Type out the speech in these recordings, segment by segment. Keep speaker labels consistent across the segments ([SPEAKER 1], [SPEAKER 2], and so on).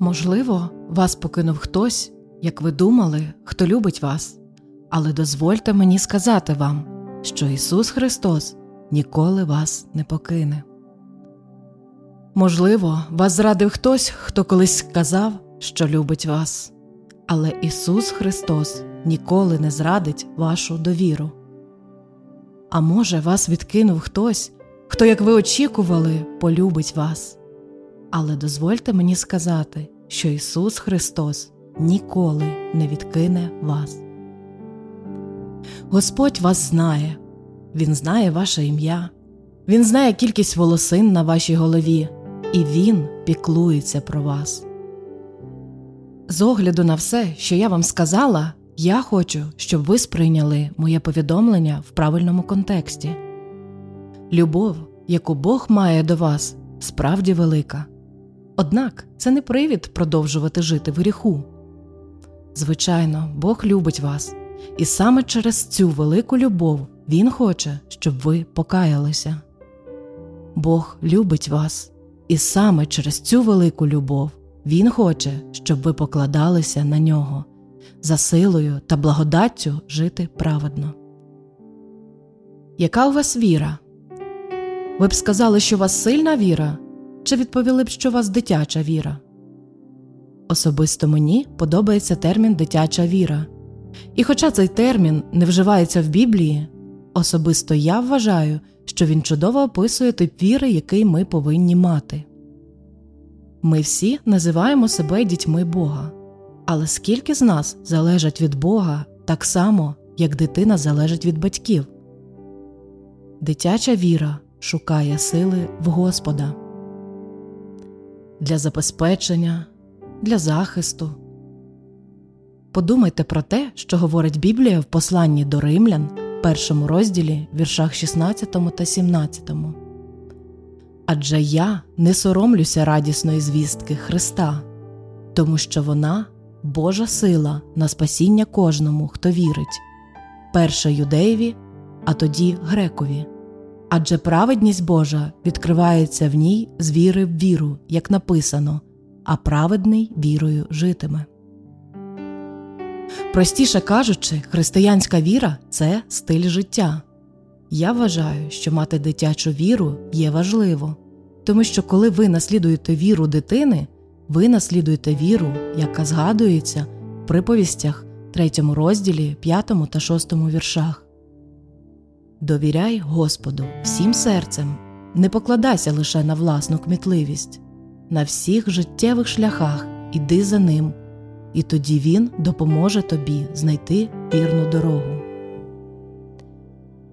[SPEAKER 1] Можливо, вас покинув хтось, як ви думали, хто любить вас, але дозвольте мені сказати вам, що Ісус Христос ніколи вас не покине. Можливо, вас зрадив хтось, хто колись сказав, що любить вас, але Ісус Христос ніколи не зрадить вашу довіру. А може, вас відкинув хтось, хто, як ви очікували, полюбить вас. Але дозвольте мені сказати, що Ісус Христос ніколи не відкине вас. Господь вас знає, Він знає ваше ім'я, Він знає кількість волосин на вашій голові, і Він піклується про вас. З огляду на все, що я вам сказала, я хочу, щоб ви сприйняли моє повідомлення в правильному контексті. Любов, яку Бог має до вас, справді велика. Однак це не привід продовжувати жити в гріху. Звичайно, Бог любить вас, і саме через цю велику любов Він хоче, щоб ви покаялися. Бог любить вас, і саме через цю велику любов Він хоче, щоб ви покладалися на нього, за силою та благодаттю жити праведно. Яка у вас віра? Ви б сказали, що у вас сильна віра, чи відповіли б, що у вас дитяча віра? Особисто мені подобається термін дитяча віра. І хоча цей термін не вживається в Біблії, особисто я вважаю, що він чудово описує тип віри, який ми повинні мати. Ми всі називаємо себе дітьми Бога, але скільки з нас залежать від Бога так само, як дитина залежить від батьків? Дитяча віра шукає сили в Господа для забезпечення, для захисту. Подумайте про те, що говорить Біблія в посланні до римлян, першому розділі, віршах 16 та 17. Адже я не соромлюся радісної звістки Христа, тому що вона Божа сила на спасіння кожному, хто вірить, перше юдеєві, а тоді грекові. Адже праведність Божа відкривається в ній з віри в віру, як написано, а праведний вірою житиме. Простіше кажучи, християнська віра це стиль життя. Я вважаю, що мати дитячу віру є важливо, тому що коли ви наслідуєте віру дитини, ви наслідуєте віру, яка згадується в приповістях 3 розділі 5 та 6 віршах. Довіряй Господу всім серцем, не покладайся лише на власну кмітливість, на всіх життєвих шляхах іди за ним, і тоді Він допоможе тобі знайти вірну дорогу.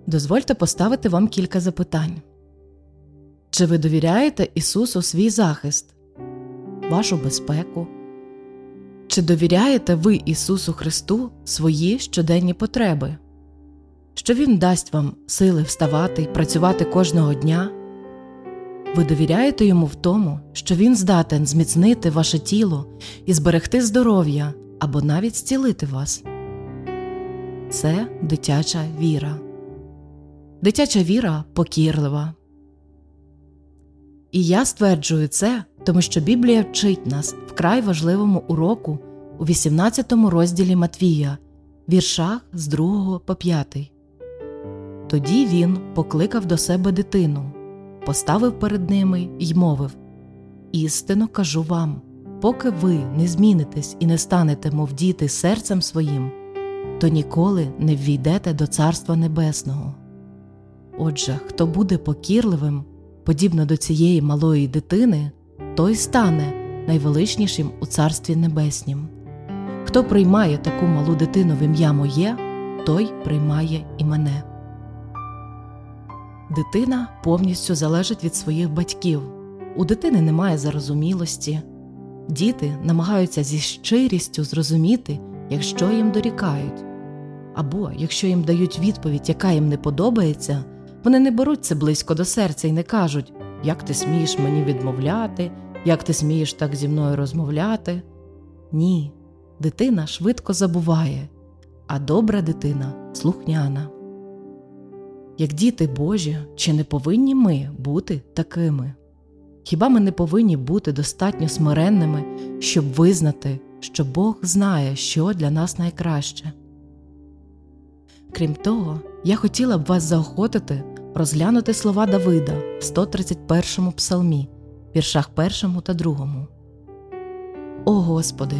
[SPEAKER 1] Дозвольте поставити вам кілька запитань. Чи ви довіряєте Ісусу свій захист, вашу безпеку? Чи довіряєте ви Ісусу Христу свої щоденні потреби? Що Він дасть вам сили вставати і працювати кожного дня. Ви довіряєте йому в тому, що він здатен зміцнити ваше тіло і зберегти здоров'я або навіть зцілити вас. Це дитяча віра. Дитяча віра покірлива. І я стверджую це, тому що Біблія вчить нас вкрай важливому уроку у 18 розділі Матвія, віршах з 2 по 5. Тоді він покликав до себе дитину, поставив перед ними й мовив Істинно кажу вам, поки ви не змінитесь і не станете, мов діти, серцем своїм, то ніколи не ввійдете до Царства Небесного. Отже, хто буде покірливим, подібно до цієї малої дитини, той стане найвеличнішим у Царстві Небеснім. Хто приймає таку малу дитину в ім'я моє, той приймає і мене. Дитина повністю залежить від своїх батьків. У дитини немає зарозумілості. Діти намагаються зі щирістю зрозуміти, якщо їм дорікають. Або якщо їм дають відповідь, яка їм не подобається, вони не беруть це близько до серця і не кажуть, як ти смієш мені відмовляти, як ти смієш так зі мною розмовляти. Ні, дитина швидко забуває, а добра дитина слухняна. Як діти Божі, чи не повинні ми бути такими? Хіба ми не повинні бути достатньо смиренними, щоб визнати, що Бог знає, що для нас найкраще? Крім того, я хотіла б вас заохотити розглянути слова Давида в 131 псалмі, віршах 1 та 2. О Господи,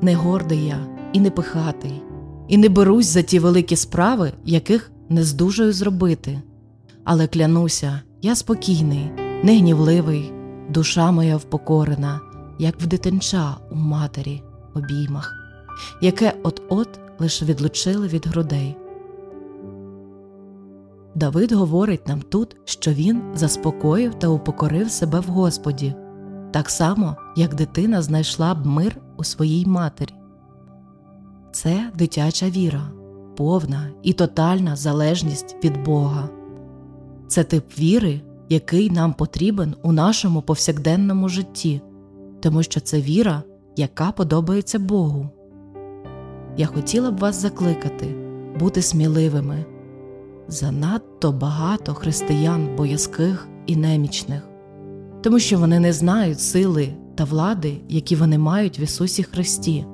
[SPEAKER 1] не гордий я і не пихатий, і не берусь за ті великі справи, яких не здужую зробити, але клянуся, я спокійний, не гнівливий, душа моя впокорена, як в дитинча у матері обіймах, яке от-от лише відлучили від грудей. Давид говорить нам тут, що він заспокоїв та упокорив себе в Господі, так само, як дитина знайшла б мир у своїй матері. Це дитяча віра, повна і тотальна залежність від Бога. Це тип віри, який нам потрібен у нашому повсякденному житті, тому що це віра, яка подобається Богу. Я хотіла б вас закликати бути сміливими. Занадто багато християн боязких і немічних, тому що вони не знають сили та влади, які вони мають в Ісусі Христі.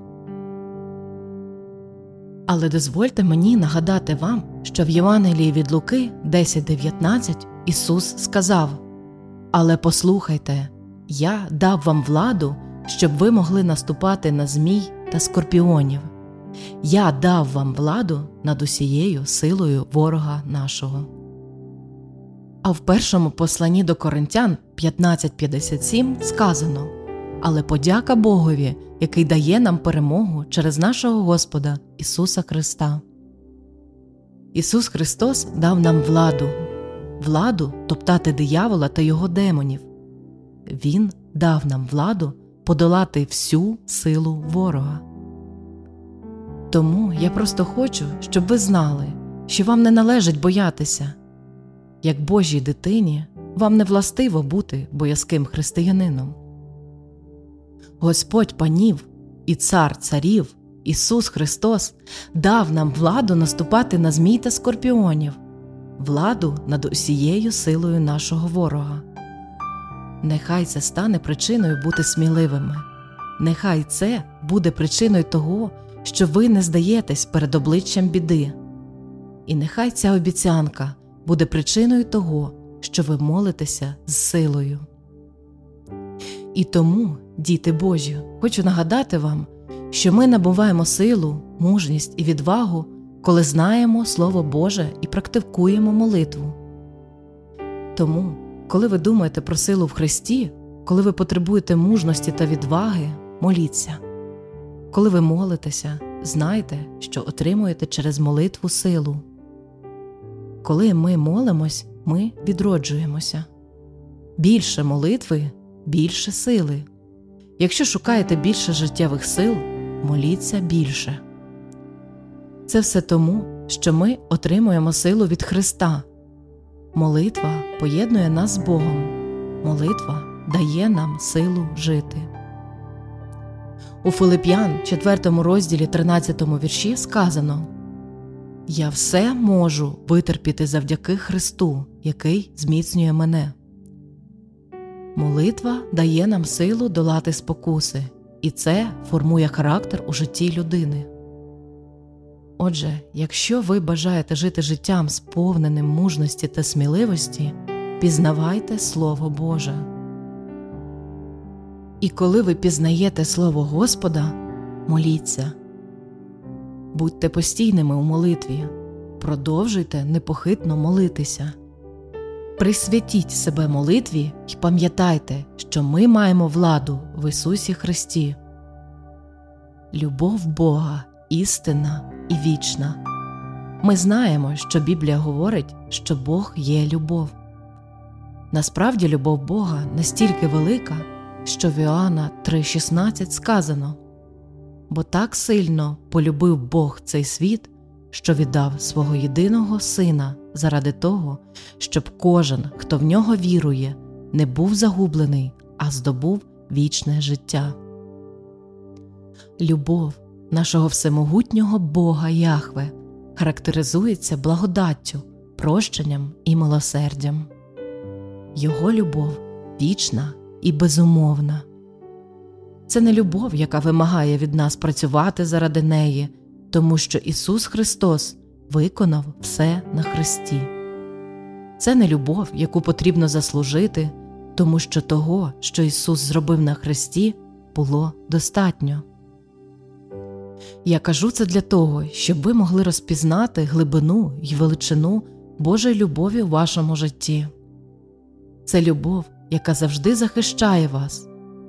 [SPEAKER 1] Але дозвольте мені нагадати вам, що в Євангелії від Луки 10.19 Ісус сказав Але послухайте, я дав вам владу, щоб ви могли наступати на змій та скорпіонів. Я дав вам владу над усією силою ворога нашого. А в першому посланні до Коринтян 15.57 сказано Але подяка Богові, який дає нам перемогу через нашого Господа Ісуса Христа. Ісус Христос дав нам владу, владу топтати диявола та його демонів. Він дав нам владу подолати всю силу ворога. Тому я просто хочу, щоб ви знали, що вам не належить боятися. Як Божій дитині, вам не властиво бути боязким християнином. Господь панів і Цар Царів, Ісус Христос дав нам владу наступати на змій та скорпіонів, владу над усією силою нашого ворога. Нехай це стане причиною бути сміливими, нехай це буде причиною того що ви не здаєтесь перед обличчям біди, і нехай ця обіцянка буде причиною того, що ви молитеся з силою. І тому, діти Божі, хочу нагадати вам, що ми набуваємо силу, мужність і відвагу, коли знаємо Слово Боже і практикуємо молитву. Тому, коли ви думаєте про силу в Христі, коли ви потребуєте мужності та відваги, моліться. Коли ви молитеся, знайте, що отримуєте через молитву силу. Коли ми молимось, ми відроджуємося. Більше молитви, більше сили. Якщо шукаєте більше життєвих сил, моліться більше. Це все тому, що ми отримуємо силу від Христа. Молитва поєднує нас з Богом. Молитва дає нам силу жити. У Филип'ян, 4 розділі 13 вірші сказано Я все можу витерпіти завдяки Христу, який зміцнює мене. Молитва дає нам силу долати спокуси, і це формує характер у житті людини. Отже, якщо ви бажаєте жити життям, сповненим мужності та сміливості, пізнавайте Слово Боже. І коли ви пізнаєте Слово Господа, моліться, будьте постійними у молитві, продовжуйте непохитно молитися, присвятіть себе молитві і пам'ятайте, що ми маємо владу в Ісусі Христі. Любов Бога істинна і вічна. Ми знаємо, що Біблія говорить, що Бог є любов. Насправді, любов Бога настільки велика що в Іоанна 3,16 сказано бо так сильно полюбив Бог цей світ, що віддав свого єдиного Сина заради того, щоб кожен, хто в нього вірує, не був загублений, а здобув вічне життя. Любов нашого всемогутнього Бога Яхве характеризується благодаттю, прощенням і милосердям. Його любов вічна і безумовна. Це не любов, яка вимагає від нас працювати заради неї, тому що Ісус Христос виконав все на Христі. Це не любов, яку потрібно заслужити, тому що того, що Ісус зробив на Христі, було достатньо. Я кажу це для того, щоб ви могли розпізнати глибину й величину Божої любові в вашому житті. Це любов, яка завжди захищає вас,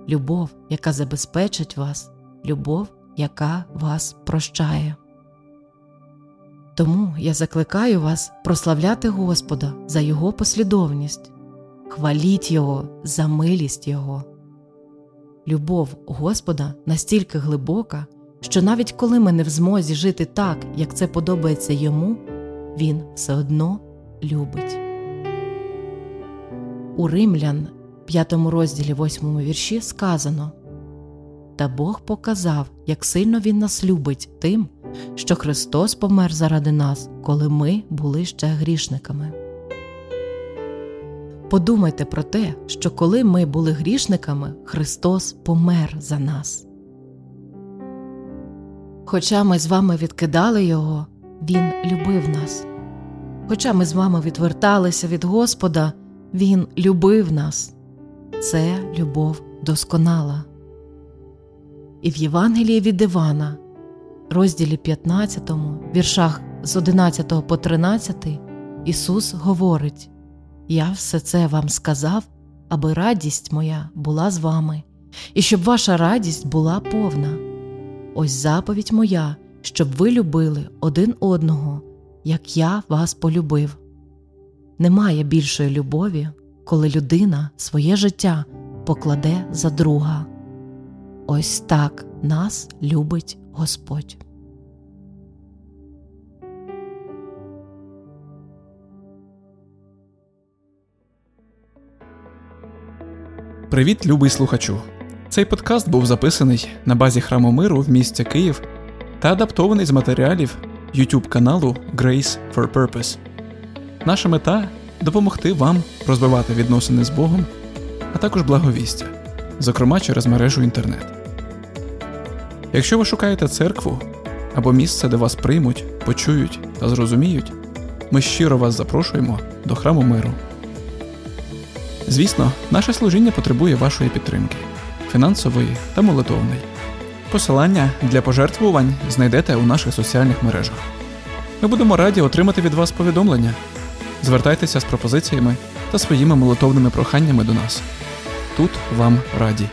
[SPEAKER 1] любов, яка забезпечить вас, любов, яка вас прощає. Тому я закликаю вас прославляти Господа за Його послідовність, хваліть Його за милість Його. Любов Господа настільки глибока, що навіть коли ми не в змозі жити так, як це подобається йому, Він все одно любить. У Римлян, 5 розділі 8 вірші сказано Та Бог показав, як сильно Він нас любить тим, що Христос помер заради нас, коли ми були ще грішниками. Подумайте про те, що коли ми були грішниками, Христос помер за нас. Хоча ми з вами відкидали Його, Він любив нас. Хоча ми з вами відверталися від Господа, Він любив нас. Це любов досконала. І в Євангелії від Івана, розділі 15, віршах з 11 по 13, Ісус говорить Я все це вам сказав, аби радість моя була з вами, і щоб ваша радість була повна. Ось заповідь моя, щоб ви любили один одного, як я вас полюбив. Немає більшої любові, коли людина своє життя покладе за друга. Ось так нас любить Господь.
[SPEAKER 2] Привіт, любий слухачу! Цей подкаст був записаний на базі храму миру в місті Київ та адаптований з матеріалів YouTube каналу Grace for Purpose. Наша мета допомогти вам розвивати відносини з Богом, а також благовістя, зокрема через мережу інтернет. Якщо ви шукаєте церкву або місце, де вас приймуть, почують та зрозуміють, ми щиро вас запрошуємо до храму миру. Звісно, наше служіння потребує вашої підтримки фінансової та молитовної. Посилання для пожертвувань знайдете у наших соціальних мережах. Ми будемо раді отримати від вас повідомлення. Звертайтеся з пропозиціями та своїми молитовними проханнями до нас. Тут вам раді.